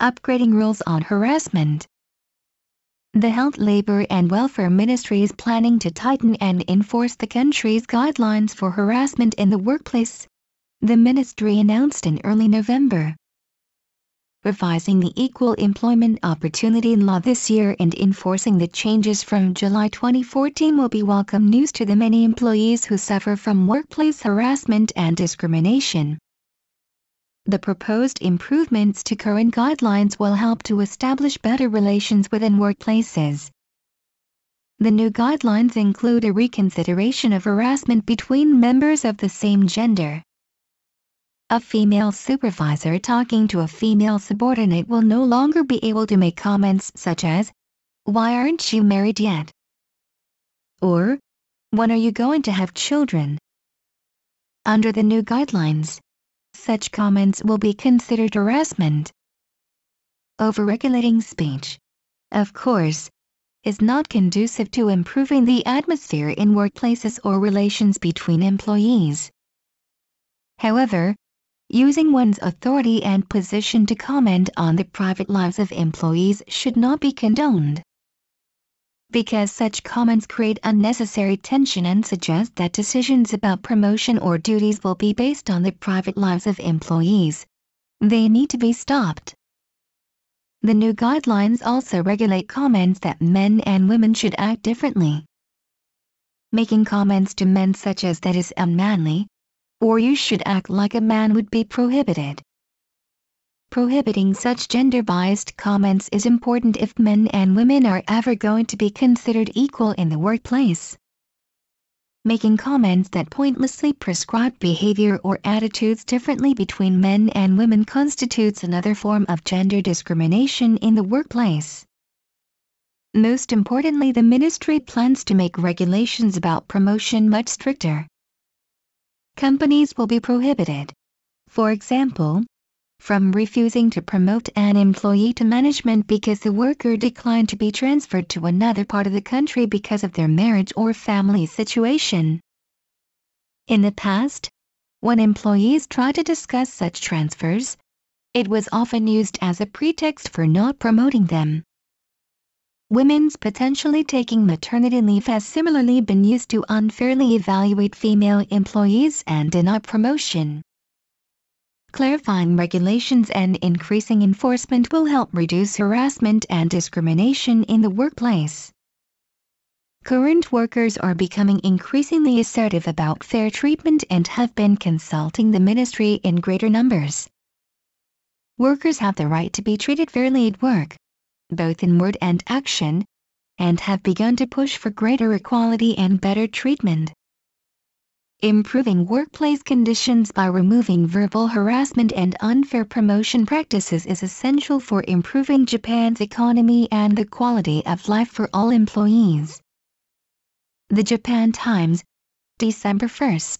upgrading rules on harassment. The Health, Labor and Welfare Ministry is planning to tighten and enforce the country's guidelines for harassment in the workplace, the ministry announced in early November. Revising the Equal Employment Opportunity Law this year and enforcing the changes from July 2014 will be welcome news to the many employees who suffer from workplace harassment and discrimination. The proposed improvements to current guidelines will help to establish better relations within workplaces. The new guidelines include a reconsideration of harassment between members of the same gender. A female supervisor talking to a female subordinate will no longer be able to make comments such as, Why aren't you married yet? Or, When are you going to have children? Under the new guidelines, such comments will be considered harassment. Overregulating speech, of course, is not conducive to improving the atmosphere in workplaces or relations between employees. However, using one's authority and position to comment on the private lives of employees should not be condoned because such comments create unnecessary tension and suggest that decisions about promotion or duties will be based on the private lives of employees. They need to be stopped. The new guidelines also regulate comments that men and women should act differently. Making comments to men such as that is unmanly, or you should act like a man would be prohibited. Prohibiting such gender-biased comments is important if men and women are ever going to be considered equal in the workplace. Making comments that pointlessly prescribe behavior or attitudes differently between men and women constitutes another form of gender discrimination in the workplace. Most importantly the ministry plans to make regulations about promotion much stricter. Companies will be prohibited. For example, from refusing to promote an employee to management because the worker declined to be transferred to another part of the country because of their marriage or family situation. In the past, when employees tried to discuss such transfers, it was often used as a pretext for not promoting them. Women's potentially taking maternity leave has similarly been used to unfairly evaluate female employees and deny promotion. Clarifying regulations and increasing enforcement will help reduce harassment and discrimination in the workplace. Current workers are becoming increasingly assertive about fair treatment and have been consulting the ministry in greater numbers. Workers have the right to be treated fairly at work, both in word and action, and have begun to push for greater equality and better treatment. Improving workplace conditions by removing verbal harassment and unfair promotion practices is essential for improving Japan's economy and the quality of life for all employees. The Japan Times, December 1st.